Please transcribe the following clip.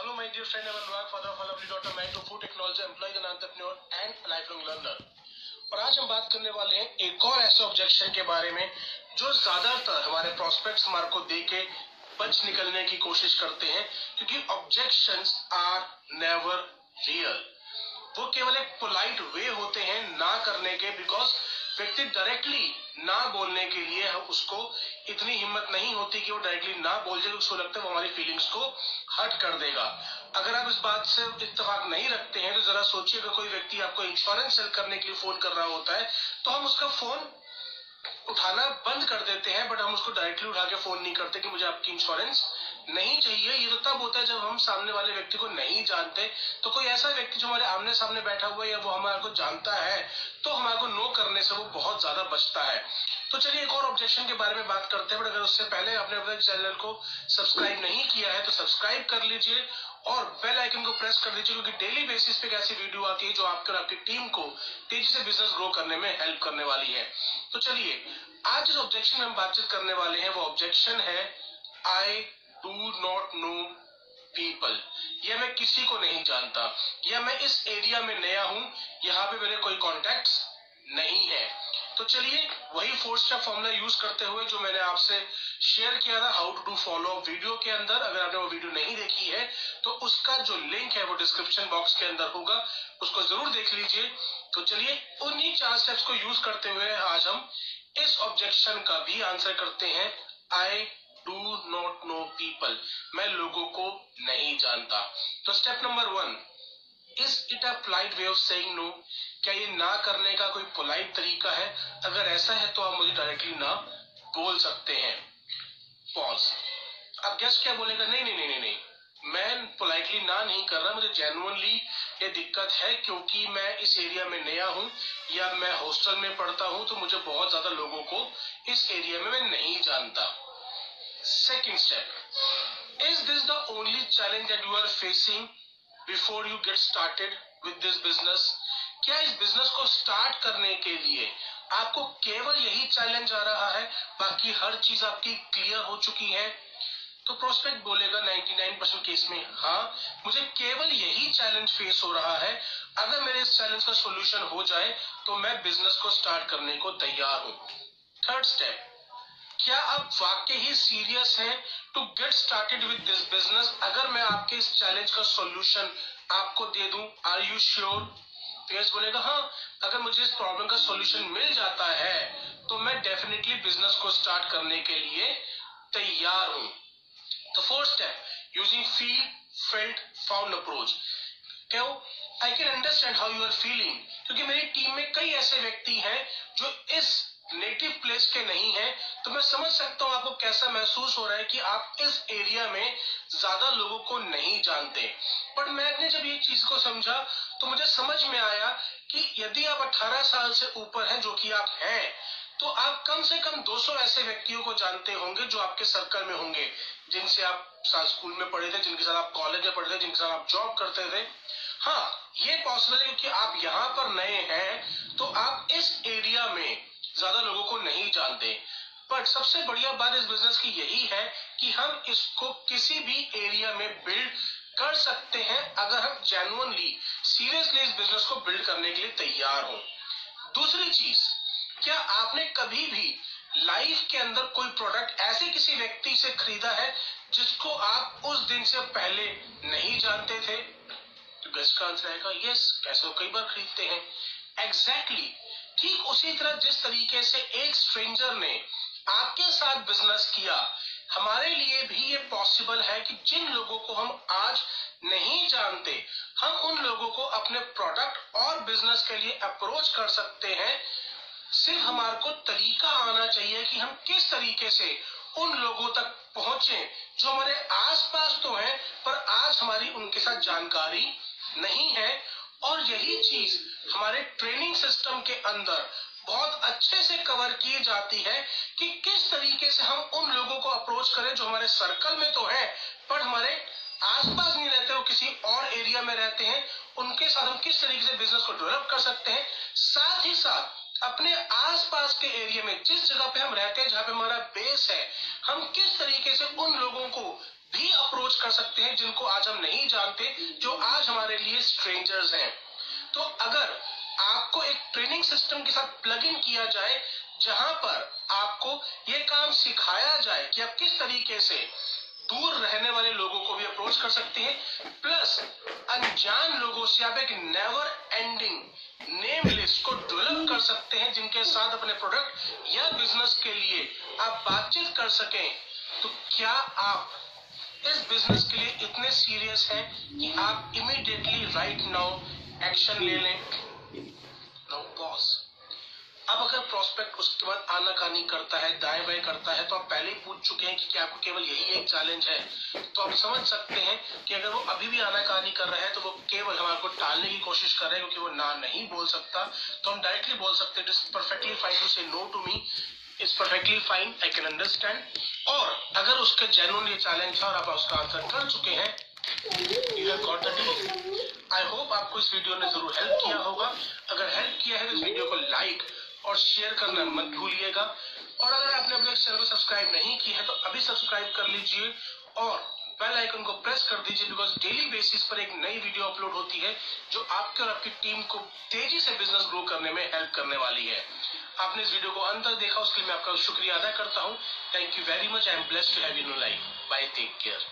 Hello, my dear friend, I'm Anurag, father of a lovely daughter, married to food technology, employed an entrepreneur and lifelong learner. और आज हम बात करने वाले हैं एक और ऐसे ऑब्जेक्शन के बारे में जो ज़्यादातर हमारे प्रोस्पेक्ट्स हमारे को दे के बच निकलने की कोशिश करते हैं क्योंकि ऑब्जेक्शंस आर नेवर रियल वो केवल एक पोलाइट वे होते हैं ना करने के बिकॉज़ व्यक्ति डायरेक्टली ना बोलने के लिए उसको इतनी हिम्मत नहीं होती कि वो डायरेक्टली ना बोल जाए, उसको लगता है वो हमारी फीलिंग्स को हर्ट कर देगा। अगर आप इस बात से इतफाक नहीं रखते हैं तो जरा सोचिए, अगर कोई व्यक्ति आपको इंश्योरेंस सेल करने के लिए फ़ोन कर रहा होता है तो हम उसका फ़ोन उठाना बंद कर देते हैं बट हम उसको डायरेक्टली उठा के फ़ोन नहीं करते कि मुझे आपकी इंश्योरेंस नहीं चाहिए। ये तो तब होता है जब हम सामने वाले व्यक्ति को नहीं जानते। तो कोई ऐसा व्यक्ति जो हमारे आमने सामने बैठा हुआ है या वो हमारे को जानता है तो हमारे को नो करने से वो बहुत ज़्यादा बचता है। तो चलिए एक और ऑब्जेक्शन के बारे में बात करते हैं, बट अगर उससे पहले आपने अपने चैनल को सब्सक्राइब नहीं किया है तो सब्सक्राइब कर लीजिए और बेल आइकन को प्रेस कर दीजिए, क्योंकि डेली बेसिस पे ऐसी वीडियो आती है जो आपके और आपकी टीम को तेज़ी से बिज़नेस ग्रो करने में हेल्प करने वाली है। तो चलिए, आज जिस ऑब्जेक्शन में हम बातचीत करने वाले हैं, वो ऑब्जेक्शन है I do not know people यह मैं किसी को नहीं जानता। या मैं इस एरिया में नया हूँ, यहाँ पे मेरे कोई कॉन्टेक्ट नहीं है। तो चलिए, वही फोर्स स्टेप फॉर्मूला यूज़ करते हुए जो मैंने आपसे शेयर किया था how to do follow video के अंदर, अगर आपने वो वीडियो नहीं देखी है तो उसका जो लिंक है वो डिस्क्रिप्शन बॉक्स के अंदर होगा। उसको ज़रूर देख लीजिए। तो चलिए, उन्हीं चार स्टेप्स को यूज़ करते हुए आज हम इस ऑब्जेक्शन का भी आंसर करते हैं। I do not know people मैं लोगों को नहीं जानता। तो step number one is it a polite way of saying no क्या ये ना करने का कोई पोलाइट तरीका है? अगर ऐसा है तो आप मुझे डायरेक्टली ना बोल सकते हैं। पॉज अब गेस्ट क्या बोलेगा? नहीं नहीं नहीं नहीं मैं पोलाइटली ना नहीं कर रहा, मुझे जेनुअनली ये दिक्कत है क्योंकि मैं इस एरिया में नया हूँ या मैं हॉस्टल में पढ़ता हूँ तो मुझे बहुत ज़्यादा लोगों को इस एरिया में मैं नहीं जानता। Second step. Is this the only challenge that you are facing before you get started with this business? क्या इस बिज़नेस को स्टार्ट करने के लिए आपको केवल यही चैलेंज आ रहा है? बाकी हर चीज़ आपकी क्लियर हो चुकी है? तो प्रोस्पेक्ट बोलेगा 99 परसेंट केस में हाँ मुझे केवल यही चैलेंज फेस हो रहा है। अगर मेरे इस चैलेंज का सोल्यूशन हो जाए तो मैं बिज़नेस को स्टार्ट करने को तैयार हूँ। थर्ड स्टेप क्या आप वाकई ही सीरियस हैं to get started with this business अगर मैं आपके इस चैलेंज का सॉल्यूशन आपको दे दूँ आर यू श्योर तो बोलेगा हाँ अगर मुझे इस प्रॉब्लम का सॉल्यूशन मिल जाता है तो मैं डेफिनेटली बिज़नेस को स्टार्ट करने के लिए तैयार हूँ। तो fourth step using feel felt found approach क्यों I can understand how you are feeling क्योंकि मेरी टीम में कई ऐसे व्यक्ति हैं जो इस नेटिव प्लेस के नहीं है तो मैं समझ सकता हूँ आपको कैसा महसूस हो रहा है कि आप इस एरिया में ज़्यादा लोगों को नहीं जानते। बट मैंने जब ये चीज़ को समझा तो मुझे समझ में आया कि यदि आप 18 साल से ऊपर हैं, जो कि आप हैं तो आप कम से कम 200 ऐसे व्यक्तियों को जानते होंगे जो आपके सर्कल में होंगे, जिनसे आप स्कूल में पढ़े थे, जिनके साथ आप कॉलेज में पढ़े थे, जिनके साथ आप जॉब करते थे। हाँ ये पॉसिबल है क्योंकि आप यहाँ पर नए हैं तो आप इस एरिया में ज़्यादा लोगों को नहीं जानते। बट सबसे बढ़िया बात इस बिज़नेस की यही है कि हम इसको किसी भी एरिया में बिल्ड कर सकते हैं अगर हम जेनुअनली सीरियसली इस बिज़नेस को बिल्ड करने के लिए तैयार हो। दूसरी चीज़ क्या आपने कभी भी लाइफ के अंदर कोई प्रोडक्ट ऐसे किसी व्यक्ति से खरीदा है जिसको आप उस दिन से पहले नहीं जानते थे? तो गेस्ट का आंसर आएगा यस कैसे कई बार खरीदते हैं। एग्जैक्टली exactly, ठीक उसी तरह जिस तरीके से एक स्ट्रेंजर ने आपके साथ बिज़नेस किया, हमारे लिए भी ये पॉसिबल है कि जिन लोगों को हम आज नहीं जानते, हम उन लोगों को अपने प्रोडक्ट और बिज़नेस के लिए अप्रोच कर सकते हैं। सिर्फ़ हमारे को तरीका आना चाहिए कि हम किस तरीके से उन लोगों तक पहुँचे, जो हमारे आसपास तो हैं, पर आज हमारी उनके साथ जानकारी नहीं है। और यही चीज़ हमारे ट्रेनिंग सिस्टम के अंदर बहुत अच्छे से कवर की जाती है कि किस तरीके से हम उन लोगों को अप्रोच करें जो हमारे सर्कल में तो है, पर हमारे आसपास नहीं रहते वो किसी और एरिया में रहते हैं, उनके साथ हम किस तरीके से बिज़नेस को डेवलप कर सकते हैं। साथ ही साथ अपने आसपास के एरिया में जिस जगह पे हम रहते हैं, जहाँ पे हमारा बेस है, हम किस तरीके से उन लोगों को भी अप्रोच कर सकते हैं, जिनको आज हम नहीं जानते, जो आज हमारे लिए स्ट्रेंजर्स हैं। तो अगर आपको एक ट्रेनिंग सिस्टम के साथ प्लग इन किया जाए, जहाँ पर आपको ये काम सिखाया जाए कि आप किस तरीके से दूर रहने वाले लोगों को भी अप्रोच कर सकते हैं प्लस अनजान लोगों से आप एक नेवर एंडिंग नेम लिस्ट को डेवलप कर सकते हैं, जिनके साथ अपने प्रोडक्ट या बिज़नेस के लिए आप बातचीत कर सकें तो क्या आप इस बिज़नेस के लिए इतने सीरियस हैं कि आप इमीडिएटली राइट नाउ एक्शन ले लें। नाउ पॉज अब अगर प्रोस्पेक्ट उसके बाद आनाकानी करता है दाएँ बाएँ करता है तो आप पहले ही पूछ चुके हैं कि क्या आपको केवल यही एक चैलेंज है? तो आप समझ सकते हैं कि अगर वो अभी भी आनाकानी कर रहा है तो वो केवल हमारे को टालने की कोशिश कर रहे हैं, क्योंकि वो ना नहीं बोल सकता। तो हम डायरेक्टली बोल सकते हैं it is perfectly fine to say no to me it's perfectly fine I can understand और अगर उसके जेनुअन ये चैलेंज है और आप उसका आंसर कर चुके हैं you have got the deal I hope आपको इस वीडियो ने ज़रूर हेल्प किया होगा। अगर हेल्प किया है तो इस वीडियो को लाइक और शेयर करना मत भूलिएगा। और अगर आपने अपने चैनल को सब्सक्राइब नहीं किया है तो अभी सब्सक्राइब कर लीजिए। और बेल आइकन को प्रेस कर दीजिए बिकॉज़ डेली बेसिस पर एक नई वीडियो अपलोड होती है, जो आपके और आपकी टीम को तेज़ी से बिज़नेस ग्रो करने में हेल्प करने वाली है। आपने इस वीडियो को अंत तक देखा, उसके लिए मैं आपका शुक्रिया अदा करता हूँ। Thank you very much I am blessed to have you no life bye take care